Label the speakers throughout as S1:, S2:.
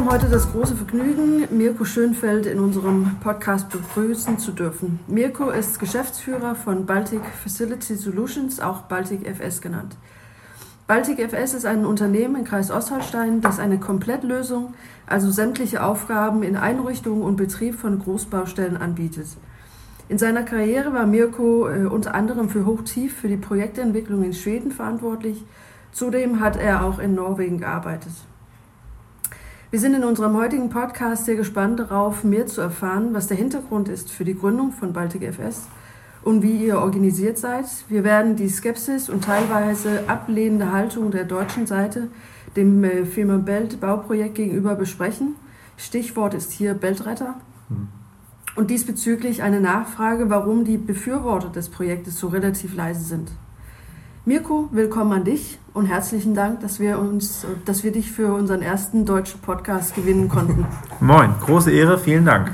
S1: haben heute das große Vergnügen, Mirko Schönfeld in unserem Podcast begrüßen zu dürfen. Mirko ist Geschäftsführer von Baltic Facility Solutions, auch Baltic FS genannt. Baltic FS ist ein Unternehmen im Kreis Ostholstein, das eine Komplettlösung, also sämtliche Aufgaben in Einrichtung und Betrieb von Großbaustellen anbietet. In seiner Karriere war Mirko äh, unter anderem für Hochtief für die Projektentwicklung in Schweden verantwortlich. Zudem hat er auch in Norwegen gearbeitet. Wir sind in unserem heutigen Podcast sehr gespannt darauf, mehr zu erfahren, was der Hintergrund ist für die Gründung von Baltic FS und wie ihr organisiert seid. Wir werden die Skepsis und teilweise ablehnende Haltung der deutschen Seite dem äh, Firma Belt Bauprojekt gegenüber besprechen. Stichwort ist hier Beltretter. Hm. Und diesbezüglich eine Nachfrage, warum die Befürworter des Projektes so relativ leise sind. Mirko, willkommen an dich und herzlichen Dank, dass wir uns, dass wir dich für unseren ersten deutschen Podcast gewinnen konnten.
S2: Moin, große Ehre, vielen Dank.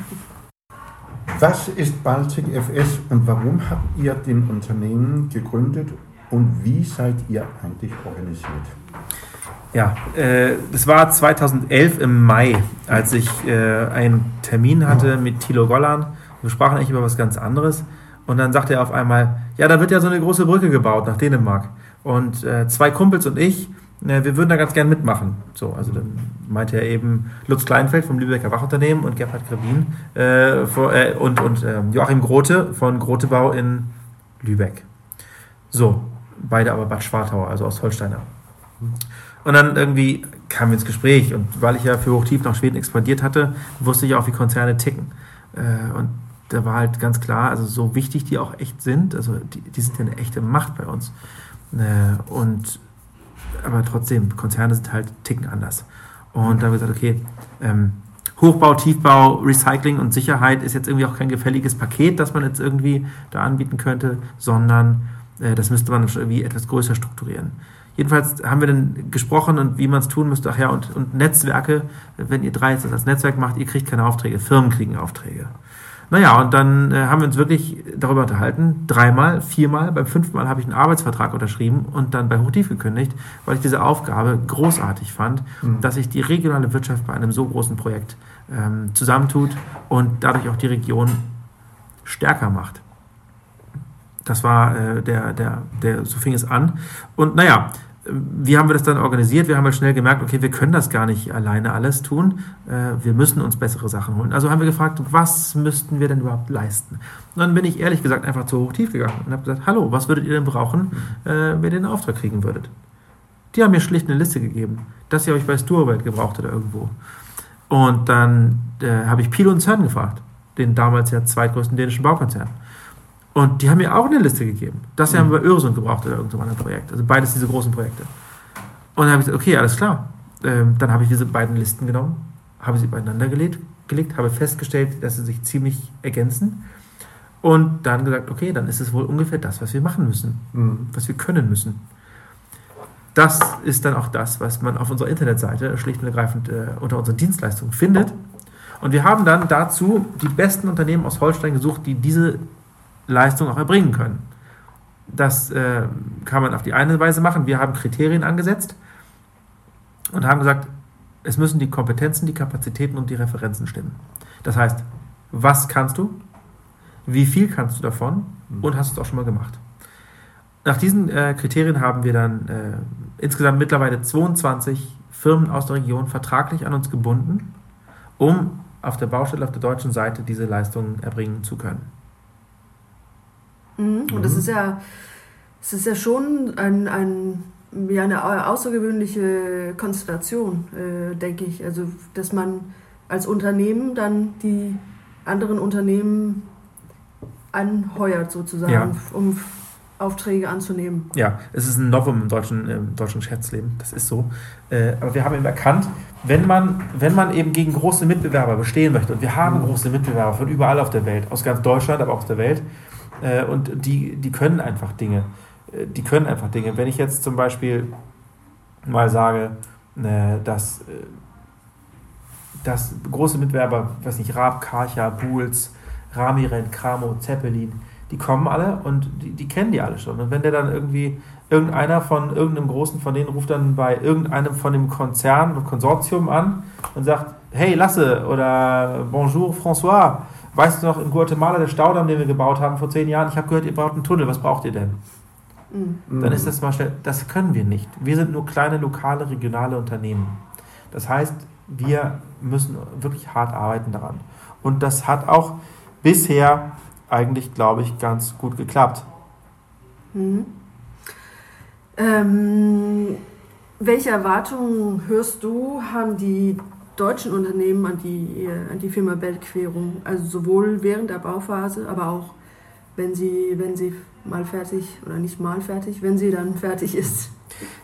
S3: Was ist Baltic FS und warum habt ihr den Unternehmen gegründet und wie seid ihr eigentlich organisiert?
S2: Ja, äh, das war 2011 im Mai, als ich äh, einen Termin hatte mit Thilo Gollan. Wir sprachen eigentlich über was ganz anderes. Und dann sagte er auf einmal, ja, da wird ja so eine große Brücke gebaut nach Dänemark. Und äh, zwei Kumpels und ich, äh, wir würden da ganz gern mitmachen. So, also dann meinte er eben Lutz Kleinfeld vom Lübecker Wachunternehmen und Gerhard Grebin äh, vor, äh, und, und ähm, Joachim Grote von Grotebau in Lübeck. So, beide aber Bad Schwartau, also aus Holsteiner. Und dann irgendwie kamen wir ins Gespräch und weil ich ja für Hochtief nach Schweden expandiert hatte, wusste ich auch, wie Konzerne ticken. Äh, und da war halt ganz klar, also so wichtig die auch echt sind, also die, die sind ja eine echte Macht bei uns. Äh, und aber trotzdem, Konzerne sind halt ticken anders. Und da haben wir gesagt, okay, ähm, Hochbau, Tiefbau, Recycling und Sicherheit ist jetzt irgendwie auch kein gefälliges Paket, das man jetzt irgendwie da anbieten könnte, sondern äh, das müsste man irgendwie etwas größer strukturieren. Jedenfalls haben wir dann gesprochen und wie man es tun müsste. Ach ja, und, und Netzwerke, wenn ihr drei jetzt das als Netzwerk macht, ihr kriegt keine Aufträge, Firmen kriegen Aufträge. Naja, und dann äh, haben wir uns wirklich darüber unterhalten. Dreimal, viermal, beim fünften Mal habe ich einen Arbeitsvertrag unterschrieben und dann bei Hochtief gekündigt, weil ich diese Aufgabe großartig fand, mhm. dass sich die regionale Wirtschaft bei einem so großen Projekt ähm, zusammentut und dadurch auch die Region stärker macht. Das war äh, der, der, der, so fing es an. Und naja, wie haben wir das dann organisiert? Wir haben halt schnell gemerkt, okay, wir können das gar nicht alleine alles tun. Äh, wir müssen uns bessere Sachen holen. Also haben wir gefragt, was müssten wir denn überhaupt leisten? Und dann bin ich ehrlich gesagt einfach zu hoch tief gegangen und habe gesagt, hallo, was würdet ihr denn brauchen, äh, wenn ihr den Auftrag kriegen würdet? Die haben mir schlicht eine Liste gegeben. Das ihr euch bei Sturwelt gebraucht oder irgendwo. Und dann äh, habe ich Pilo und CERN gefragt, den damals ja zweitgrößten dänischen Baukonzern. Und die haben mir auch eine Liste gegeben. Das mhm. haben wir bei Öresund gebraucht oder irgendeinem anderen Projekt. Also beides diese großen Projekte. Und dann habe ich gesagt, okay, alles klar. Ähm, dann habe ich diese beiden Listen genommen, habe sie beieinander gelegt, gelegt, habe festgestellt, dass sie sich ziemlich ergänzen. Und dann gesagt, okay, dann ist es wohl ungefähr das, was wir machen müssen, mhm. was wir können müssen. Das ist dann auch das, was man auf unserer Internetseite schlicht und ergreifend äh, unter unseren Dienstleistungen findet. Und wir haben dann dazu die besten Unternehmen aus Holstein gesucht, die diese Leistung auch erbringen können. Das äh, kann man auf die eine Weise machen. Wir haben Kriterien angesetzt und haben gesagt, es müssen die Kompetenzen, die Kapazitäten und die Referenzen stimmen. Das heißt, was kannst du? Wie viel kannst du davon? Und hast du es auch schon mal gemacht? Nach diesen äh, Kriterien haben wir dann äh, insgesamt mittlerweile 22 Firmen aus der Region vertraglich an uns gebunden, um auf der Baustelle auf der deutschen Seite diese Leistungen erbringen zu können.
S1: Mhm. Und mhm. das ist ja, das ist ja schon ein, ein, ja, eine außergewöhnliche Konstellation, äh, denke ich. Also, dass man als Unternehmen dann die anderen Unternehmen anheuert, sozusagen, ja. um Aufträge anzunehmen.
S2: Ja, es ist ein Novum im deutschen, im deutschen Geschäftsleben, das ist so. Äh, aber wir haben eben erkannt, wenn man, wenn man eben gegen große Mitbewerber bestehen möchte, und wir haben mhm. große Mitbewerber von überall auf der Welt, aus ganz Deutschland, aber auch aus der Welt, äh, und die, die können einfach Dinge. Äh, die können einfach Dinge. Wenn ich jetzt zum Beispiel mal sage, äh, dass, äh, dass große Mitwerber, weiß nicht, Raab, Karcher, Buhls, Ramiren, Kramo, Zeppelin, die kommen alle und die, die kennen die alle schon. Und wenn der dann irgendwie, irgendeiner von irgendeinem großen von denen ruft dann bei irgendeinem von dem Konzern und Konsortium an und sagt, hey Lasse oder Bonjour François, weißt du noch in Guatemala der Staudamm, den wir gebaut haben vor zehn Jahren, ich habe gehört, ihr braucht einen Tunnel, was braucht ihr denn? Mhm. Dann ist das mal schnell, das können wir nicht. Wir sind nur kleine, lokale, regionale Unternehmen. Das heißt, wir müssen wirklich hart arbeiten daran. Und das hat auch bisher eigentlich, glaube ich, ganz gut geklappt.
S1: Mhm. Ähm, welche Erwartungen hörst du, haben die deutschen Unternehmen an die, an die Firma Beltquerung? Also sowohl während der Bauphase, aber auch wenn sie, wenn sie mal fertig oder nicht mal fertig, wenn sie dann fertig ist.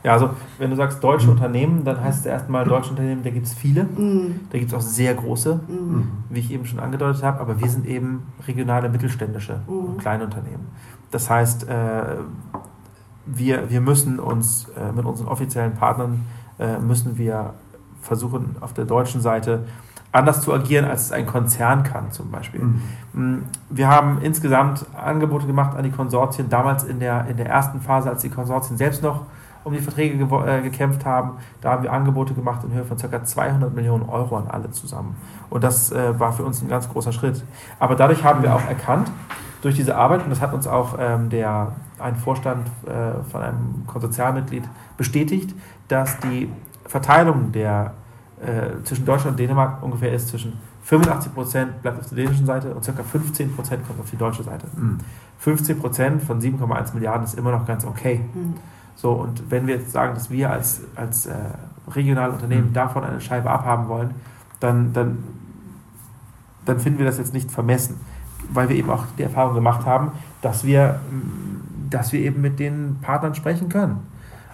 S2: Ja, also wenn du sagst deutsche Unternehmen, dann heißt es erstmal deutsche Unternehmen, da gibt es viele. Mm. Da gibt es auch sehr große, mm. wie ich eben schon angedeutet habe, aber wir sind eben regionale mittelständische mm. kleine Unternehmen. Das heißt, äh, wir, wir müssen uns äh, mit unseren offiziellen Partnern äh, müssen wir versuchen auf der deutschen Seite anders zu agieren, als es ein Konzern kann zum Beispiel. Mhm. Mm, wir haben insgesamt Angebote gemacht an die Konsortien, damals in der, in der ersten Phase, als die Konsortien selbst noch um die Verträge ge äh, gekämpft haben. Da haben wir Angebote gemacht in Höhe von ca. 200 Millionen Euro an alle zusammen. Und das äh, war für uns ein ganz großer Schritt. Aber dadurch haben wir auch erkannt, durch diese Arbeit, und das hat uns auch ähm, der, ein Vorstand äh, von einem Konsortialmitglied bestätigt, dass die Verteilung der äh, zwischen Deutschland und Dänemark ungefähr ist zwischen 85 Prozent bleibt auf der dänischen Seite und ca. 15 Prozent kommt auf die deutsche Seite. Mhm. 15 Prozent von 7,1 Milliarden ist immer noch ganz okay. Mhm. So, und wenn wir jetzt sagen, dass wir als, als äh, regionale Unternehmen mhm. davon eine Scheibe abhaben wollen, dann, dann, dann finden wir das jetzt nicht vermessen, weil wir eben auch die Erfahrung gemacht haben, dass wir, dass wir eben mit den Partnern sprechen können.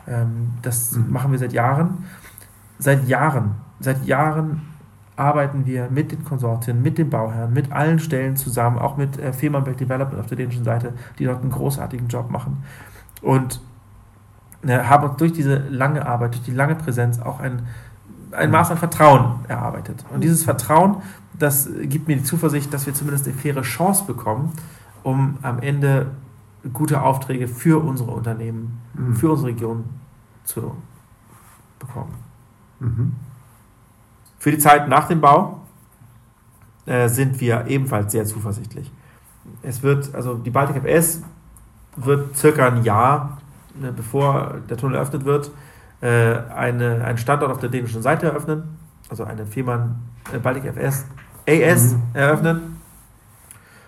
S2: Ähm, das mhm. machen wir seit Jahren. Seit Jahren Seit Jahren arbeiten wir mit den Konsortien, mit den Bauherren, mit allen Stellen zusammen, auch mit äh, Fehmarnbelt Development auf der dänischen Seite, die dort einen großartigen Job machen. Und äh, haben uns durch diese lange Arbeit, durch die lange Präsenz auch ein, ein Maß an Vertrauen erarbeitet. Und dieses Vertrauen, das gibt mir die Zuversicht, dass wir zumindest eine faire Chance bekommen, um am Ende gute Aufträge für unsere Unternehmen, mhm. für unsere Region zu bekommen. Mhm. Für die Zeit nach dem Bau äh, sind wir ebenfalls sehr zuversichtlich. Es wird, also die Baltic FS wird circa ein Jahr, ne, bevor der Tunnel eröffnet wird, äh, eine, einen Standort auf der dänischen Seite eröffnen, also eine Firma äh, Baltic FS AS mhm. eröffnen.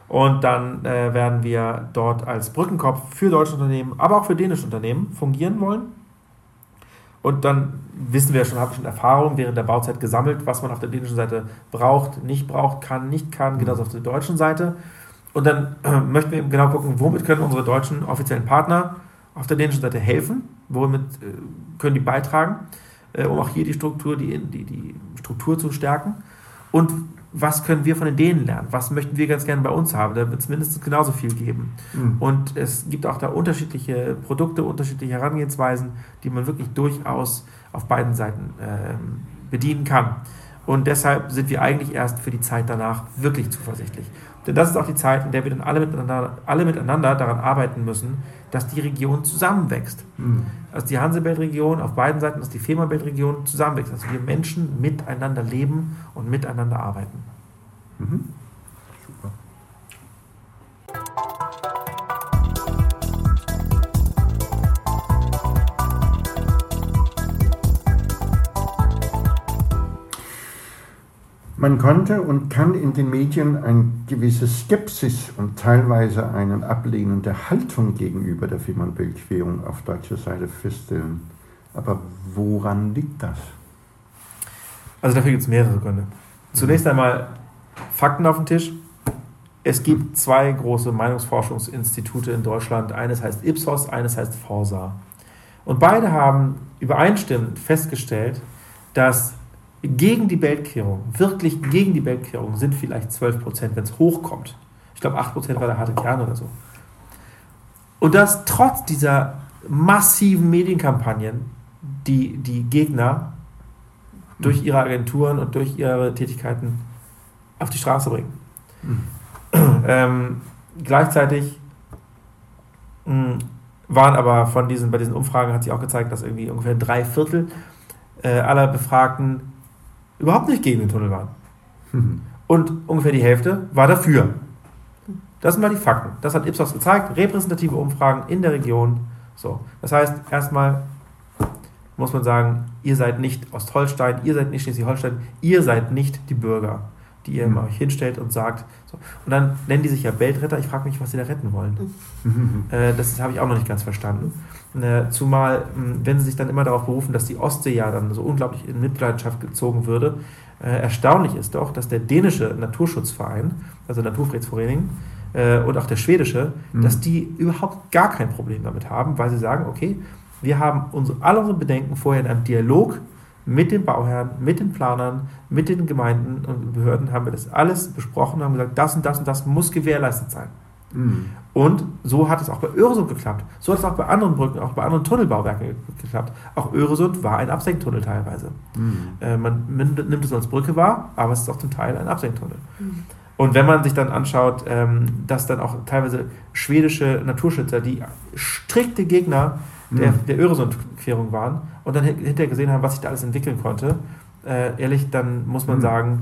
S2: Und dann äh, werden wir dort als Brückenkopf für deutsche Unternehmen, aber auch für dänische Unternehmen fungieren wollen. Und dann wissen wir schon, habe ich schon Erfahrung während der Bauzeit gesammelt, was man auf der dänischen Seite braucht, nicht braucht, kann, nicht kann, genauso auf der deutschen Seite. Und dann äh, möchten wir eben genau gucken, womit können unsere deutschen offiziellen Partner auf der dänischen Seite helfen, womit äh, können die beitragen, äh, um auch hier die Struktur, die, die, die Struktur zu stärken. Und was können wir von den Dänen lernen? Was möchten wir ganz gerne bei uns haben? Da wird es mindestens genauso viel geben. Mhm. Und es gibt auch da unterschiedliche Produkte, unterschiedliche Herangehensweisen, die man wirklich durchaus auf beiden Seiten äh, bedienen kann. Und deshalb sind wir eigentlich erst für die Zeit danach wirklich zuversichtlich. Denn das ist auch die Zeit, in der wir dann alle miteinander, alle miteinander daran arbeiten müssen, dass die Region zusammenwächst. Mhm. Also die Hansebelt-Region auf beiden Seiten, dass die Fehmarnbelt-Region zusammenwächst. Dass wir Menschen miteinander leben und miteinander arbeiten. Mhm.
S3: Man konnte und kann in den Medien eine gewisse Skepsis und teilweise eine ablehnende Haltung gegenüber der Fehmarnbelt-Querung auf deutscher Seite feststellen. Aber woran liegt das?
S2: Also dafür gibt es mehrere Gründe. Zunächst einmal Fakten auf dem Tisch. Es gibt zwei große Meinungsforschungsinstitute in Deutschland. Eines heißt Ipsos, eines heißt Forsa. Und beide haben übereinstimmend festgestellt, dass gegen die Weltkehrung, wirklich gegen die Weltkehrung sind vielleicht 12 Prozent, wenn es hochkommt. Ich glaube, 8 Prozent war der harte Kern oder so. Und dass trotz dieser massiven Medienkampagnen die, die Gegner durch ihre Agenturen und durch ihre Tätigkeiten auf die Straße bringen. Mhm. Ähm, gleichzeitig mh, waren aber von diesen, bei diesen Umfragen hat sich auch gezeigt, dass irgendwie ungefähr drei Viertel äh, aller Befragten überhaupt nicht gegen den Tunnel waren.
S3: Mhm.
S2: Und ungefähr die Hälfte war dafür. Das sind mal die Fakten. Das hat Ipsos gezeigt. Repräsentative Umfragen in der Region. So. Das heißt, erstmal muss man sagen, ihr seid nicht Ostholstein, ihr seid nicht Schleswig-Holstein, ihr seid nicht die Bürger, die ihr
S3: Mhm.
S2: euch hinstellt und sagt. So. Und dann nennen die sich ja Weltretter. Ich frage mich, was sie da retten wollen.
S3: Mhm.
S2: Äh, das habe ich auch noch nicht ganz verstanden. Äh, zumal, mh, wenn sie sich dann immer darauf berufen, dass die Ostsee ja dann so unglaublich in Mitleidenschaft gezogen würde, äh, erstaunlich ist doch, dass der dänische Naturschutzverein, also Naturfrechtsverening, äh, und auch der schwedische,
S3: Mhm.
S2: dass die überhaupt gar kein Problem damit haben, weil sie sagen, okay, wir haben unsere, alle unsere Bedenken vorher in einem Dialog mit den Bauherren, mit den Planern, mit den Gemeinden und Behörden haben wir das alles besprochen und haben gesagt, das und das und das muss gewährleistet sein.
S3: Mhm.
S2: Und so hat es auch bei Öresund geklappt. So hat es auch bei anderen Brücken, auch bei anderen Tunnelbauwerken ge- geklappt. Auch Öresund war ein Absenktunnel teilweise.
S3: Mhm.
S2: Äh, man nimmt es als Brücke wahr, aber es ist auch zum Teil ein Absenktunnel.
S1: Mhm.
S2: Und wenn man sich dann anschaut, ähm, dass dann auch teilweise schwedische Naturschützer, die strikte Gegner der,
S3: Mhm.
S2: der Öresund-Querung waren und dann hin- hinterher gesehen haben, was sich da alles entwickeln konnte, äh, ehrlich, dann muss man
S3: Mhm.
S2: sagen,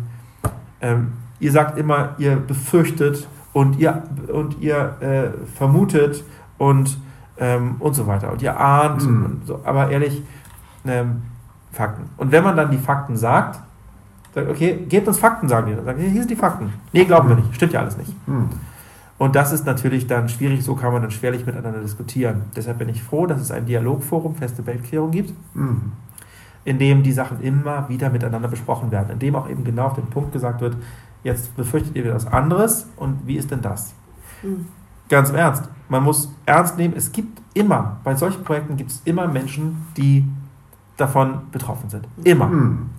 S2: ähm, ihr sagt immer, ihr befürchtet und ihr, und ihr äh, vermutet und, ähm, und so weiter und ihr ahnt,
S3: Mhm.
S2: und so, aber ehrlich, ähm, Fakten. Und wenn man dann die Fakten sagt, sagt, okay, gebt uns Fakten, sagen die. Dann sagen hier sind die Fakten. Nee, glauben wir nicht, stimmt ja alles nicht.
S3: Mhm.
S2: Und das ist natürlich dann schwierig, so kann man dann schwerlich miteinander diskutieren. Deshalb bin ich froh, dass es ein Dialogforum Feste Weltquerung gibt,
S3: Mhm.
S2: in dem die Sachen immer wieder miteinander besprochen werden, in dem auch eben genau auf den Punkt gesagt wird, jetzt befürchtet ihr wieder was anderes und wie ist denn das?
S1: Mhm.
S2: Ganz im Ernst, man muss ernst nehmen, es gibt immer, bei solchen Projekten gibt es immer Menschen, die davon betroffen sind. Immer.
S3: Mhm.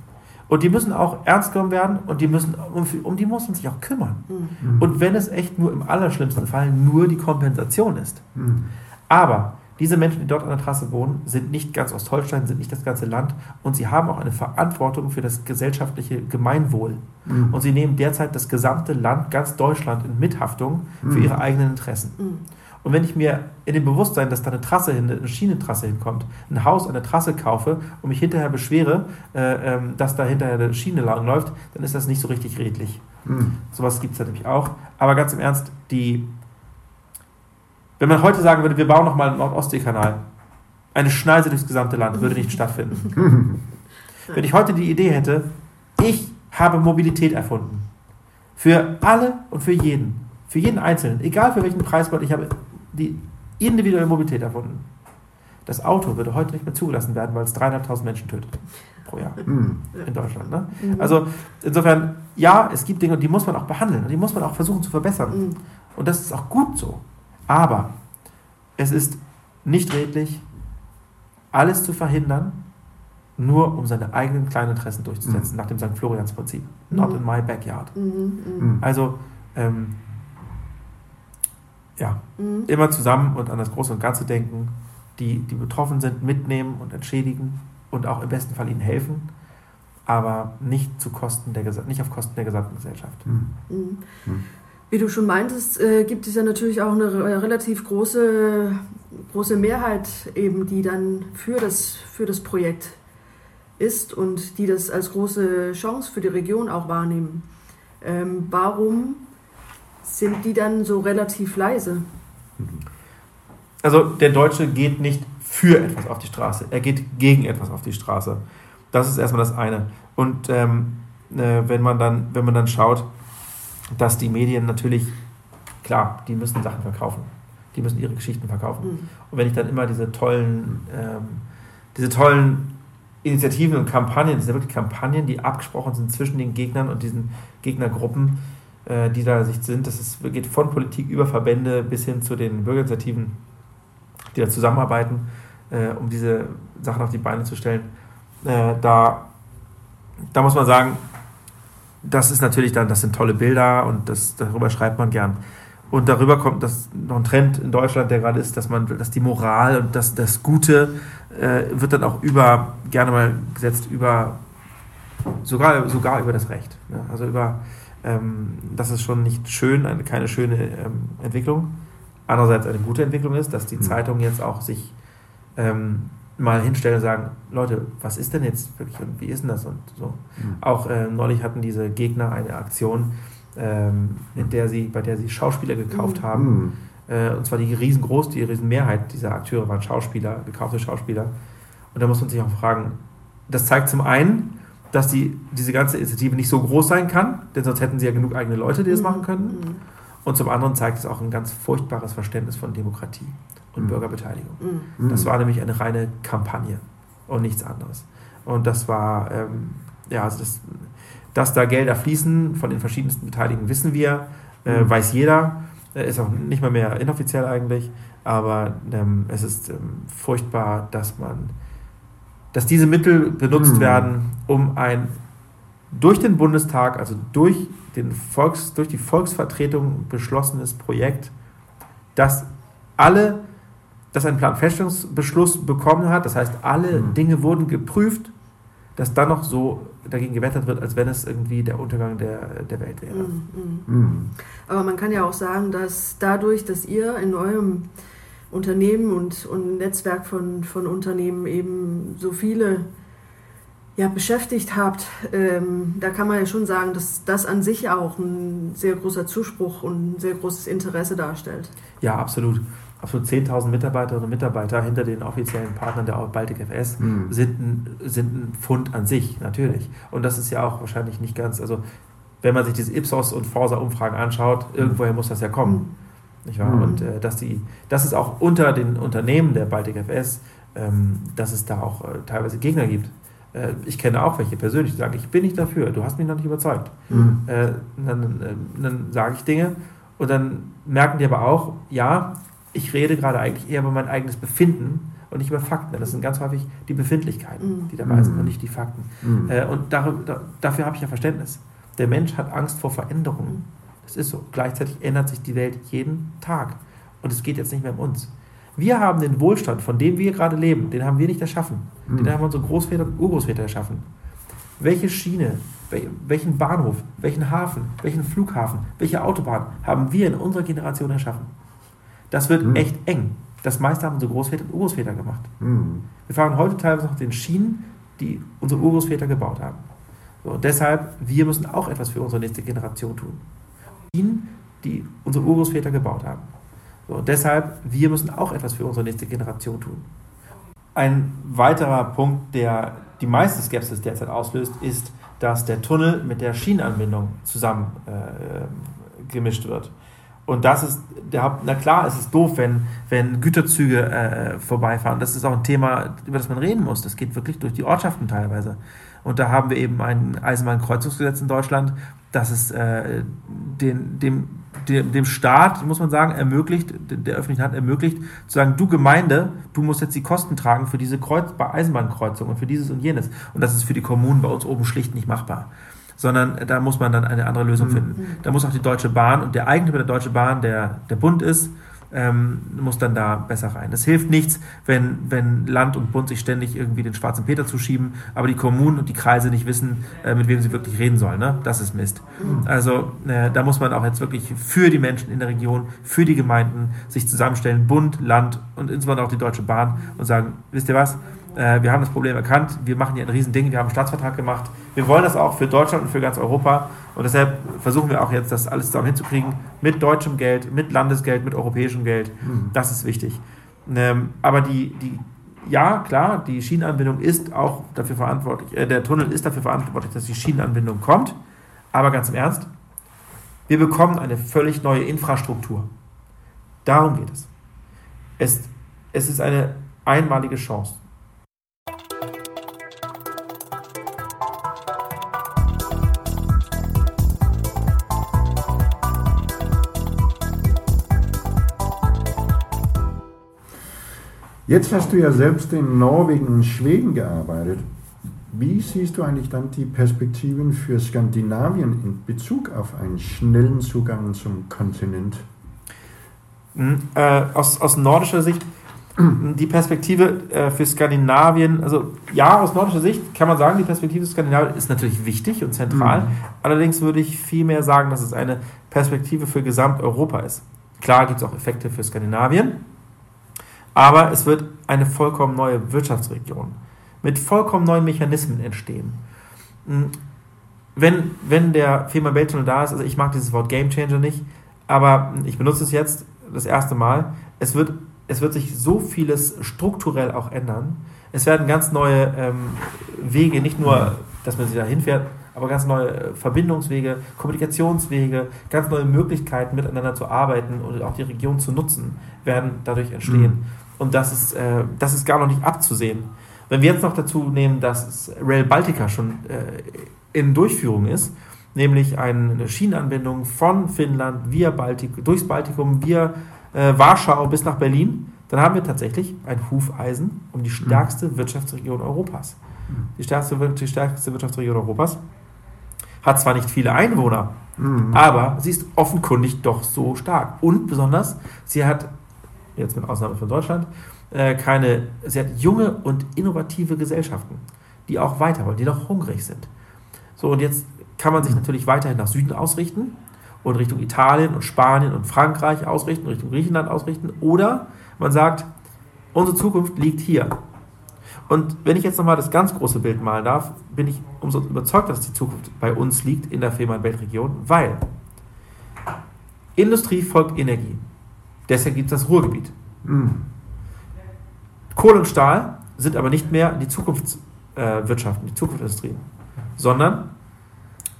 S2: Und die müssen auch ernst genommen werden und die müssen, um, um die muss man sich auch kümmern.
S1: Mhm.
S2: Und wenn es echt nur im allerschlimmsten Fall nur die Kompensation ist.
S3: Mhm.
S2: Aber diese Menschen, die dort an der Trasse wohnen, sind nicht ganz Ostholstein, sind nicht das ganze Land und sie haben auch eine Verantwortung für das gesellschaftliche Gemeinwohl.
S3: Mhm.
S2: Und sie nehmen derzeit das gesamte Land, ganz Deutschland in Mithaftung für
S3: Mhm.
S2: ihre eigenen Interessen.
S1: Mhm.
S2: Und wenn ich mir in dem Bewusstsein, dass da eine Trasse hin, eine Schienentrasse hinkommt, ein Haus an der Trasse kaufe und mich hinterher beschwere, äh, ähm, dass da hinterher eine Schiene lang läuft, dann ist das nicht so richtig redlich.
S3: Mhm.
S2: Sowas gibt es natürlich auch. Aber ganz im Ernst, die, wenn man heute sagen würde, wir bauen nochmal einen Nord-Ostsee-Kanal, eine Schneise durchs gesamte Land, würde nicht stattfinden. Wenn ich heute die Idee hätte, ich habe Mobilität erfunden. Für alle und für jeden. Für jeden Einzelnen. Egal für welchen Preisbord, ich habe die individuelle Mobilität erfunden. Das Auto würde heute nicht mehr zugelassen werden, weil es 300.000 Menschen tötet pro Jahr
S3: Mhm.
S2: in Deutschland. Ne?
S1: Mhm.
S2: Also insofern, ja, es gibt Dinge, die muss man auch behandeln und die muss man auch versuchen zu verbessern.
S1: Mhm.
S2: Und das ist auch gut so. Aber es ist nicht redlich, alles zu verhindern, nur um seine eigenen kleinen Interessen durchzusetzen, nach dem St. Florians-Prinzip. Not
S1: Mhm.
S2: in my backyard.
S1: Mhm. Mhm.
S3: Mhm.
S2: Also, ähm, ja,
S1: Mhm.
S2: immer zusammen und an das Große und Ganze denken, die, die betroffen sind, mitnehmen und entschädigen und auch im besten Fall ihnen helfen, aber nicht, zu Kosten der, nicht auf Kosten der gesamten Gesellschaft.
S1: Wie du schon meintest, äh, gibt es ja natürlich auch eine re- relativ große, große Mehrheit eben, die dann für das, für das Projekt ist und die das als große Chance für die Region auch wahrnehmen. Ähm, warum sind die dann so relativ leise?
S2: Also der Deutsche geht nicht für etwas auf die Straße, er geht gegen etwas auf die Straße. Das ist erstmal das eine. Und ähm, äh, wenn, man dann, wenn man dann schaut, dass die Medien natürlich, klar, die müssen Sachen verkaufen. Die müssen ihre Geschichten verkaufen.
S1: Mhm.
S2: Und wenn ich dann immer diese tollen, ähm, diese tollen Initiativen und Kampagnen, das sind wirklich Kampagnen, die abgesprochen sind zwischen den Gegnern und diesen Gegnergruppen, äh, die da sich sind, das ist, geht von Politik über Verbände bis hin zu den Bürgerinitiativen, die da zusammenarbeiten, äh, um diese Sachen auf die Beine zu stellen. Äh, da, da muss man sagen, das ist natürlich dann, das sind tolle Bilder und das, darüber schreibt man gern. Und darüber kommt das noch ein Trend in Deutschland, der gerade ist, dass man, dass die Moral und das, das Gute äh, wird dann auch über, gerne mal gesetzt, über sogar, sogar über das Recht. Ne? Also über, ähm, das ist schon nicht schön, eine, keine schöne ähm, Entwicklung. andererseits eine gute Entwicklung ist, dass die
S3: Mhm.
S2: Zeitungen jetzt auch sich ähm, mal hinstellen und sagen, Leute, was ist denn jetzt wirklich und wie ist denn das und so.
S3: Mhm.
S2: Auch äh, neulich hatten diese Gegner eine Aktion, ähm, in der sie, bei der sie Schauspieler gekauft
S1: Mhm.
S2: haben. Äh, und zwar die riesengroß, die Riesenmehrheit dieser Akteure waren Schauspieler, gekaufte Schauspieler. Und da muss man sich auch fragen, das zeigt zum einen, dass die, diese ganze Initiative nicht so groß sein kann, denn sonst hätten sie ja genug eigene Leute, die das machen könnten.
S1: Mhm.
S2: Und zum anderen zeigt es auch ein ganz furchtbares Verständnis von Demokratie und
S3: Mhm.
S2: Bürgerbeteiligung.
S1: Mhm.
S2: Das war nämlich eine reine Kampagne und nichts anderes. Und das war, ähm, ja, also das, dass da Gelder fließen von den verschiedensten Beteiligten, wissen wir, äh,
S3: Mhm.
S2: weiß jeder, äh, ist auch nicht mal mehr inoffiziell eigentlich, aber ähm, es ist ähm, furchtbar, dass man, dass diese Mittel benutzt
S3: Mhm.
S2: werden, um ein durch den Bundestag, also durch, den Volks, durch die Volksvertretung beschlossenes Projekt, das alle, das einen Planfeststellungsbeschluss bekommen hat, das heißt, alle
S3: Mhm.
S2: Dinge wurden geprüft, dass dann noch so dagegen gewettert wird, als wenn es irgendwie der Untergang der, der Welt wäre.
S1: Mhm. Mhm. Aber man kann ja auch sagen, dass dadurch, dass ihr in eurem Unternehmen und, und Netzwerk von, von Unternehmen eben so viele ja, beschäftigt habt, ähm, da kann man ja schon sagen, dass das an sich auch ein sehr großer Zuspruch und ein sehr großes Interesse darstellt.
S2: Ja, absolut. Absolut 10.000 Mitarbeiterinnen und Mitarbeiter hinter den offiziellen Partnern der Baltic FS
S3: Mhm.
S2: sind ein, sind ein Fund an sich, natürlich. Und das ist ja auch wahrscheinlich nicht ganz, also wenn man sich diese Ipsos- und Forsa-Umfragen anschaut, irgendwoher muss das ja kommen. Nicht wahr?
S3: Mhm.
S2: Und äh, dass, die, dass es auch unter den Unternehmen der Baltic FS, ähm, dass es da auch äh, teilweise Gegner gibt. Äh, ich kenne auch welche persönlich, die sagen, ich bin nicht dafür, du hast mich noch nicht überzeugt.
S3: Mhm.
S2: Äh, dann äh, dann sage ich Dinge und dann merken die aber auch, ja, ich rede gerade eigentlich eher über mein eigenes Befinden und nicht über Fakten. Das sind ganz häufig die Befindlichkeiten,
S1: Mhm.
S2: die dabei sind
S3: Mhm.
S2: und nicht die Fakten.
S3: Mhm.
S2: Äh, und darüber, da, dafür habe ich ja Verständnis. Der Mensch hat Angst vor Veränderungen. Das ist so. Gleichzeitig ändert sich die Welt jeden Tag. Und es geht jetzt nicht mehr um uns. Wir haben den Wohlstand, von dem wir gerade leben, den haben wir nicht erschaffen.
S3: Mhm.
S2: Den haben unsere Großväter und Urgroßväter erschaffen. Welche Schiene, wel- welchen Bahnhof, welchen Hafen, welchen Flughafen, welche Autobahn haben wir in unserer Generation erschaffen? Das wird
S3: Mhm.
S2: echt eng. Das meiste haben unsere Großväter und Urgroßväter gemacht.
S3: Mhm.
S2: Wir fahren heute teilweise noch den Schienen, die unsere Urgroßväter gebaut haben. So, und deshalb, wir müssen auch etwas für unsere nächste Generation tun. Schienen, die unsere Urgroßväter gebaut haben. So, und deshalb, wir müssen auch etwas für unsere nächste Generation tun. Ein weiterer Punkt, der die meiste Skepsis derzeit auslöst, ist, dass der Tunnel mit der Schienenanbindung zusammen äh, gemischt wird. Und das ist, na klar, es ist doof, wenn, wenn Güterzüge äh, vorbeifahren. Das ist auch ein Thema, über das man reden muss. Das geht wirklich durch die Ortschaften teilweise. Und da haben wir eben ein Eisenbahnkreuzungsgesetz in Deutschland, das es äh, den, dem, dem, dem Staat, muss man sagen, ermöglicht, der öffentlichen Hand ermöglicht, zu sagen, du Gemeinde, du musst jetzt die Kosten tragen für diese Kreuz Eisenbahnkreuzung und für dieses und jenes. Und das ist für die Kommunen bei uns oben schlicht nicht machbar. Sondern da muss man dann eine andere Lösung
S3: Mhm.
S2: finden. Da muss auch die Deutsche Bahn und der Eigentümer der Deutsche Bahn, der der Bund ist, ähm, muss dann da besser rein. Es hilft nichts, wenn, wenn Land und Bund sich ständig irgendwie den schwarzen Peter zuschieben, aber die Kommunen und die Kreise nicht wissen, äh, mit wem sie wirklich reden sollen. Ne? Das ist Mist. Also äh, da muss man auch jetzt wirklich für die Menschen in der Region, für die Gemeinden sich zusammenstellen, Bund, Land und insbesondere auch die Deutsche Bahn und sagen, wisst ihr was, äh, wir haben das Problem erkannt, wir machen hier ein Riesending, wir haben einen Staatsvertrag gemacht, wir wollen das auch für Deutschland und für ganz Europa und deshalb versuchen wir auch jetzt, das alles zusammen hinzukriegen, mit deutschem Geld, mit Landesgeld, mit europäischem Geld.
S3: Mhm.
S2: Das ist wichtig. Ähm, aber die, die, ja, klar, die Schienenanbindung ist auch dafür verantwortlich, äh, der Tunnel ist dafür verantwortlich, dass die Schienenanbindung kommt. Aber ganz im Ernst, wir bekommen eine völlig neue Infrastruktur. Darum geht es. Es, es ist eine einmalige Chance.
S3: Jetzt hast du ja selbst in Norwegen und Schweden gearbeitet. Wie siehst du eigentlich dann die Perspektiven für Skandinavien in Bezug auf einen schnellen Zugang zum Kontinent?
S2: Mhm. Äh, aus, aus nordischer Sicht, die Perspektive äh, für Skandinavien, also ja, aus nordischer Sicht kann man sagen, die Perspektive für Skandinavien ist natürlich wichtig und zentral.
S3: Mhm.
S2: Allerdings würde ich vielmehr sagen, dass es eine Perspektive für Gesamteuropa ist. Klar gibt es auch Effekte für Skandinavien, aber es wird eine vollkommen neue Wirtschaftsregion mit vollkommen neuen Mechanismen entstehen. Hm, wenn, wenn der Fehmarn Belt-Tunnel da ist, also ich mag dieses Wort Game Changer nicht, aber ich benutze es jetzt das erste Mal, es wird, es wird sich so vieles strukturell auch ändern. Es werden ganz neue ähm, Wege, nicht nur, dass man sich da hinfährt, aber ganz neue Verbindungswege, Kommunikationswege, ganz neue Möglichkeiten miteinander zu arbeiten und auch die Region zu nutzen, werden dadurch entstehen. Mhm. Und das ist, äh, das ist gar noch nicht abzusehen. Wenn wir jetzt noch dazu nehmen, dass Rail Baltica schon äh, in Durchführung ist, nämlich eine Schienenanbindung von Finnland via Baltik, durchs Baltikum, via äh, Warschau bis nach Berlin, dann haben wir tatsächlich ein Hufeisen um die stärkste mhm. Wirtschaftsregion Europas. Die stärkste, die stärkste Wirtschaftsregion Europas hat zwar nicht viele Einwohner, mhm. aber sie ist offenkundig doch so stark. Und besonders, sie hat, jetzt mit Ausnahme von Deutschland, äh, keine, sie hat junge und innovative Gesellschaften, die auch weiter wollen, die noch hungrig sind. So, und jetzt kann man sich natürlich weiterhin nach Süden ausrichten und Richtung Italien und Spanien und Frankreich ausrichten, Richtung Griechenland ausrichten. Oder man sagt, unsere Zukunft liegt hier. Und wenn ich jetzt nochmal das ganz große Bild malen darf, bin ich umso überzeugt, dass die Zukunft bei uns liegt in der Fehmarn-Weltregion, weil Industrie folgt Energie. Deshalb gibt es das Ruhrgebiet. Mhm. Kohle und Stahl sind aber nicht mehr die Zukunftswirtschaften, die Zukunftsindustrien, sondern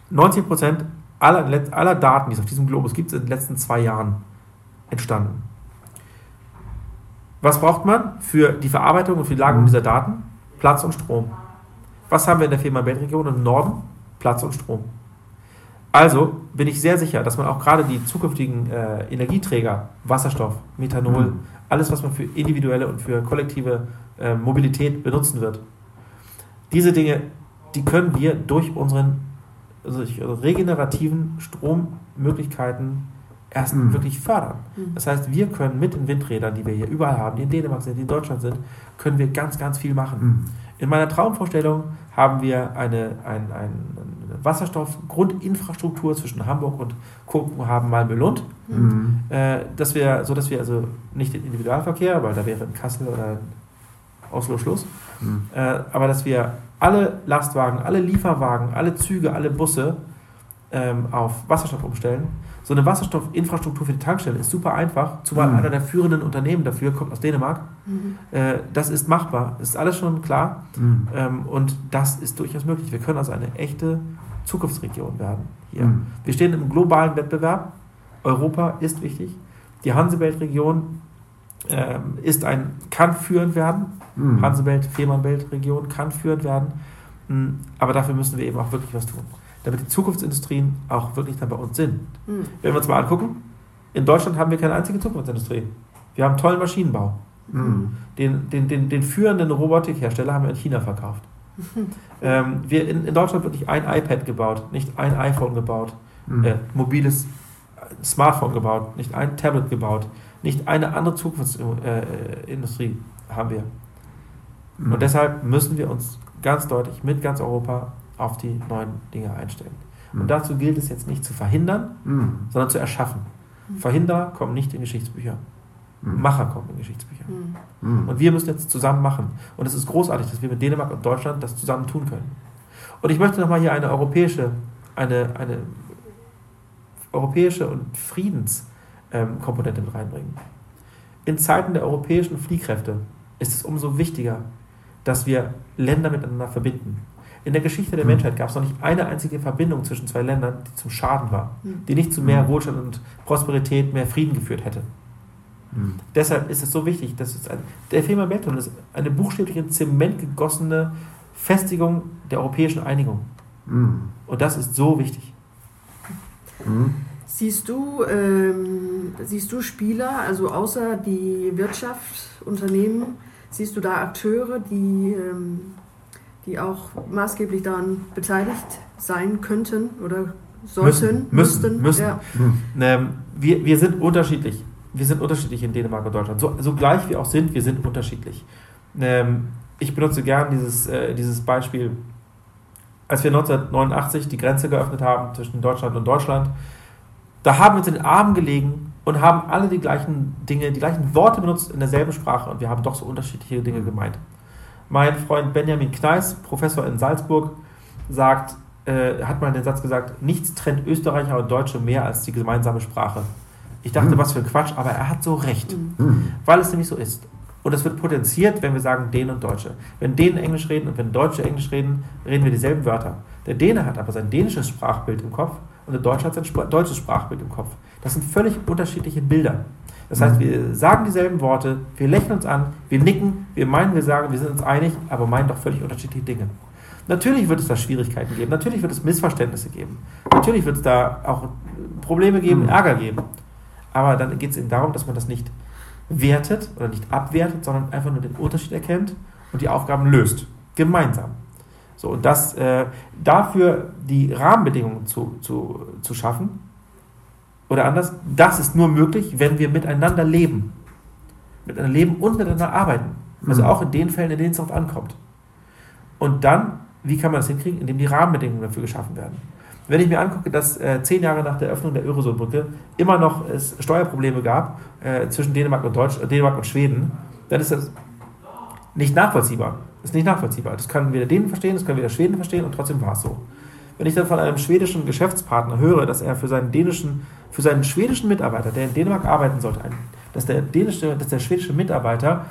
S2: 90 Prozent aller, aller Daten, die es auf diesem Globus gibt, sind in den letzten zwei Jahren entstanden. Was braucht man für die Verarbeitung und für die Lagerung dieser Daten? Platz und Strom. Was haben wir in der Firma Weltregion im Norden? Platz und Strom. Also bin ich sehr sicher, dass man auch gerade die zukünftigen äh, Energieträger, Wasserstoff, Methanol, mhm. alles, was man für individuelle und für kollektive äh, Mobilität benutzen wird, diese Dinge, die können wir durch unseren also regenerativen Strommöglichkeiten erst mhm. wirklich fördern. Mhm. Das heißt, wir können mit den Windrädern, die wir hier überall haben, die in Dänemark sind, die in Deutschland sind, können wir ganz, ganz viel machen. Mhm. In meiner Traumvorstellung haben wir eine, ein, ein, Wasserstoff-Grundinfrastruktur zwischen Hamburg und Kopenhagen, Malmö, Lund. Mhm. Äh, dass wir, so dass wir also nicht den Individualverkehr, weil da wäre in Kassel oder in Oslo Schluss, mhm. äh, aber dass wir alle Lastwagen, alle Lieferwagen, alle Züge, alle Busse ähm, auf Wasserstoff umstellen. So eine Wasserstoffinfrastruktur für die Tankstelle ist super einfach, zumal mhm. einer der führenden Unternehmen dafür kommt aus Dänemark. Mhm. Äh, das ist machbar, ist alles schon klar mhm. ähm, und das ist durchaus möglich. Wir können also eine echte Zukunftsregion werden hier. Mhm. Wir stehen im globalen Wettbewerb. Europa ist wichtig. Die Hansebelt-Region ähm, ist ein, kann führend werden. Mhm. Hansebelt, Fehmarnbelt-Region kann führend werden. Mhm. Aber dafür müssen wir eben auch wirklich was tun. Damit die Zukunftsindustrien auch wirklich dann bei uns sind. Mhm. Wenn wir uns mal angucken, in Deutschland haben wir keine einzige Zukunftsindustrie. Wir haben tollen Maschinenbau. Mhm. Den, den, den, den führenden Robotikhersteller haben wir in China verkauft. Ähm, wir in, in, Deutschland wird nicht ein iPad gebaut, nicht ein iPhone gebaut, mhm. äh, mobiles Smartphone gebaut, nicht ein Tablet gebaut, nicht eine andere Zukunftsindustrie äh, haben wir. Mhm. Und deshalb müssen wir uns ganz deutlich mit ganz Europa auf die neuen Dinge einstellen. Mhm. Und dazu gilt es jetzt nicht zu verhindern, mhm. sondern zu erschaffen. Mhm. Verhinderer kommen nicht in Geschichtsbücher. Mhm. Macher kommen in Geschichtsbücher. Mhm. Und wir müssen jetzt zusammen machen. Und es ist großartig, dass wir mit Dänemark und Deutschland das zusammen tun können. Und ich möchte nochmal hier eine europäische, eine, eine europäische und Friedenskomponente mit reinbringen. In Zeiten der europäischen Fliehkräfte ist es umso wichtiger, dass wir Länder miteinander verbinden. In der Geschichte der hm. Menschheit gab es noch nicht eine einzige Verbindung zwischen zwei Ländern, die zum Schaden war, hm. die nicht zu mehr hm. Wohlstand und Prosperität, mehr Frieden geführt hätte. Mhm. Deshalb ist es so wichtig, dass es ein, der Firma Beton ist eine buchstäblich in Zement gegossene Festigung der europäischen Einigung. Mhm. Und das ist so wichtig.
S1: Mhm. Siehst du, ähm, siehst du Spieler, also außer die Wirtschaft, Unternehmen, siehst du da Akteure, die, ähm, die auch maßgeblich daran beteiligt sein könnten oder sollten?
S2: Müssen. Müssten. müssen. Ja. Ähm, wir, wir sind unterschiedlich. Wir sind unterschiedlich in Dänemark und Deutschland. So, so gleich wir auch sind, wir sind unterschiedlich. Ähm, ich benutze gern dieses, äh, dieses Beispiel, als wir 1989 die Grenze geöffnet haben zwischen Deutschland und Deutschland, da haben wir uns in den Armen gelegen und haben alle die gleichen Dinge, die gleichen Worte benutzt in derselben Sprache und wir haben doch so unterschiedliche Dinge gemeint. Mein Freund Benjamin Kneis, Professor in Salzburg, sagt, äh, hat mal den Satz gesagt, nichts trennt Österreicher und Deutsche mehr als die gemeinsame Sprache. Ich dachte, mhm. was für ein Quatsch, aber er hat so recht, mhm. weil es nämlich so ist. Und es wird potenziert, wenn wir sagen Dänen und Deutsche. Wenn Dänen Englisch reden und wenn Deutsche Englisch reden, reden wir dieselben Wörter. Der Däne hat aber sein dänisches Sprachbild im Kopf und der Deutsche hat sein deutsches Sprachbild im Kopf. Das sind völlig unterschiedliche Bilder. Das heißt, wir sagen dieselben Worte, wir lächeln uns an, wir nicken, wir meinen, wir sagen, wir sind uns einig, aber meinen doch völlig unterschiedliche Dinge. Natürlich wird es da Schwierigkeiten geben, natürlich wird es Missverständnisse geben, natürlich wird es da auch Probleme geben, mhm. Ärger geben. Aber dann geht es eben darum, dass man das nicht wertet oder nicht abwertet, sondern einfach nur den Unterschied erkennt und die Aufgaben löst. Gemeinsam. So, und das, äh, dafür die Rahmenbedingungen zu, zu, zu schaffen, oder anders, das ist nur möglich, wenn wir miteinander leben. Miteinander leben und miteinander arbeiten. Also mhm. auch in den Fällen, in denen es darauf ankommt. Und dann, wie kann man das hinkriegen? Indem die Rahmenbedingungen dafür geschaffen werden. Wenn ich mir angucke, dass äh, zehn Jahre nach der Öffnung der Öresolbrücke immer noch es Steuerprobleme gab äh, zwischen Dänemark und, Deutsch, äh, Dänemark und Schweden, dann ist das nicht nachvollziehbar. Das ist nicht nachvollziehbar. Das können weder Dänen verstehen, das können weder Schweden verstehen und trotzdem war es so. Wenn ich dann von einem schwedischen Geschäftspartner höre, dass er für seinen dänischen, für seinen schwedischen Mitarbeiter, der in Dänemark arbeiten sollte, dass, der dänische, dass der schwedische Mitarbeiter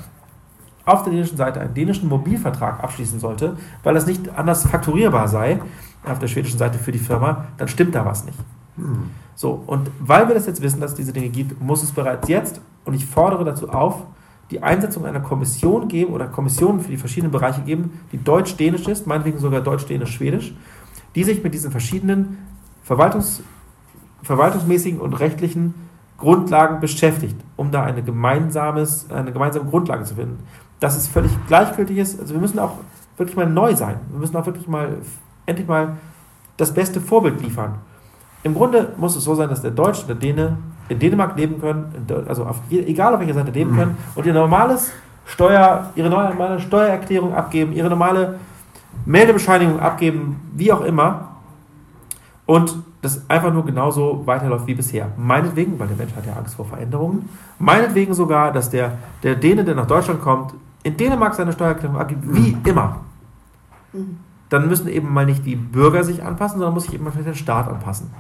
S2: auf der dänischen Seite einen dänischen Mobilvertrag abschließen sollte, weil das nicht anders fakturierbar sei auf der schwedischen Seite für die Firma, dann stimmt da was nicht. Hm. So, und weil wir das jetzt wissen, dass es diese Dinge gibt, muss es bereits jetzt, und ich fordere dazu auf, die Einsetzung einer Kommission geben oder Kommissionen für die verschiedenen Bereiche geben, die deutsch-dänisch ist, meinetwegen sogar deutsch-dänisch-schwedisch, die sich mit diesen verschiedenen Verwaltungs, verwaltungsmäßigen und rechtlichen Grundlagen beschäftigt, um da eine, gemeinsames, eine gemeinsame Grundlage zu finden. Dass es völlig gleichgültig ist, also wir müssen auch wirklich mal neu sein. Wir müssen auch wirklich mal endlich mal das beste Vorbild liefern. Im Grunde muss es so sein, dass der Deutsche und der Däne in Dänemark leben können, also auf, egal auf welcher Seite leben können, und ihr normales Steuer, ihre normale Steuererklärung abgeben, ihre normale Meldebescheinigung abgeben, wie auch immer. Und das einfach nur genauso weiterläuft wie bisher. Meinetwegen, weil der Mensch hat ja Angst vor Veränderungen, meinetwegen sogar, dass der, der Däne, der nach Deutschland kommt, in Dänemark seine Steuererklärung abgibt, wie immer. Dann müssen eben mal nicht die Bürger sich anpassen, sondern muss sich eben mal der Staat anpassen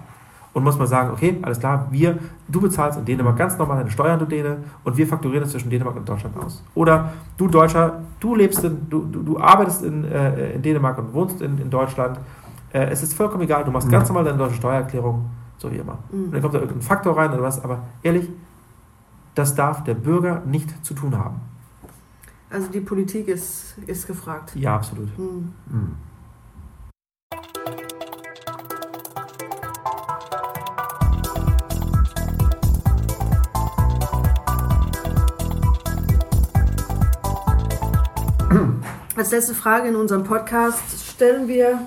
S2: und muss man sagen, okay, alles klar, wir, du bezahlst in Dänemark ganz normal deine Steuern, du Däne, und wir fakturieren das zwischen Dänemark und Deutschland aus. Oder du Deutscher, du lebst in, du, du, du arbeitest in, äh, in Dänemark und wohnst in, in Deutschland. Äh, es ist vollkommen egal, du machst mhm. ganz normal deine deutsche Steuererklärung, so wie immer. Mhm. Und dann kommt da irgendein Faktor rein oder was, aber ehrlich, das darf der Bürger nicht zu tun haben.
S1: Also die Politik ist, ist gefragt.
S2: Ja, absolut. Mhm.
S1: Als letzte Frage in unserem Podcast stellen wir,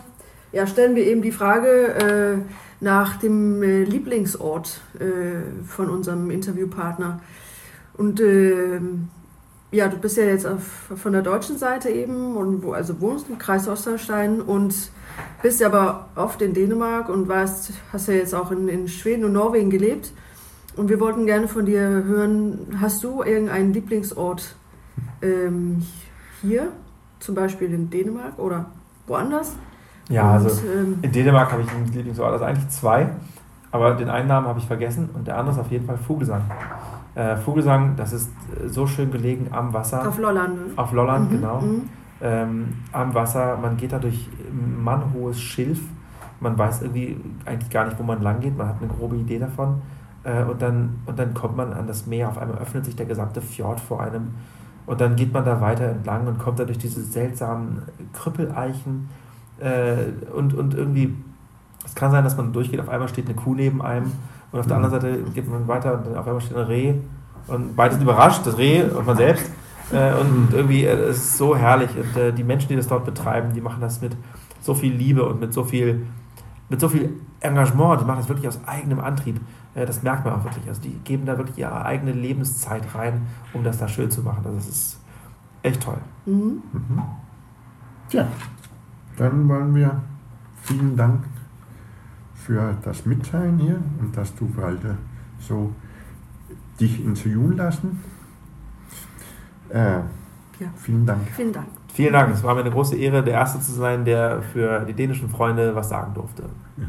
S1: ja, stellen wir eben die Frage äh, nach dem äh, Lieblingsort äh, von unserem Interviewpartner. Und ähm, ja, du bist ja jetzt auf, von der deutschen Seite eben und wo, also wohnst im Kreis Osterstein und bist aber oft in Dänemark und warst, hast ja jetzt auch in, in Schweden und Norwegen gelebt. Und wir wollten gerne von dir hören, hast du irgendeinen Lieblingsort ähm, hier? zum Beispiel in Dänemark oder woanders?
S2: Ja, und, also ähm, in Dänemark habe ich einen Lieblingsort, also eigentlich zwei, aber den einen Namen habe ich vergessen und der andere ist auf jeden Fall Vogelsang. Äh, Vogelsang, das ist äh, so schön gelegen am Wasser.
S1: Auf Lolland. Ne?
S2: Auf Lolland, mhm, genau. Mhm. Ähm, am Wasser, man geht da durch mannhohes Schilf, man weiß irgendwie eigentlich gar nicht, wo man lang geht, man hat eine grobe Idee davon. Äh, und, dann, und dann kommt man an das Meer, auf einmal öffnet sich der gesamte Fjord vor einem und dann geht man da weiter entlang und kommt da durch diese seltsamen Krüppeleichen äh, und, und irgendwie, es kann sein, dass man durchgeht, auf einmal steht eine Kuh neben einem und auf der anderen Seite geht man weiter und auf einmal steht ein Reh und beide sind überrascht, das Reh und man selbst. Äh, und irgendwie, äh, es ist so herrlich. Und äh, die Menschen, die das dort betreiben, die machen das mit so viel Liebe und mit so viel, mit so viel Engagement, die machen das wirklich aus eigenem Antrieb. Äh, das merkt man auch wirklich. Also die geben da wirklich ihre eigene Lebenszeit rein, um das da schön zu machen. Also das ist echt toll. Mhm.
S3: Mhm. Tja, dann wollen wir vielen Dank für das Mitteilen hier und dass du heute so dich interviewen lassen. Äh,
S1: Ja.
S3: Vielen Dank.
S1: Vielen Dank.
S2: Vielen Dank. Es war mir eine große Ehre, der Erste zu sein, der für die dänischen Freunde was sagen durfte.
S3: Ja.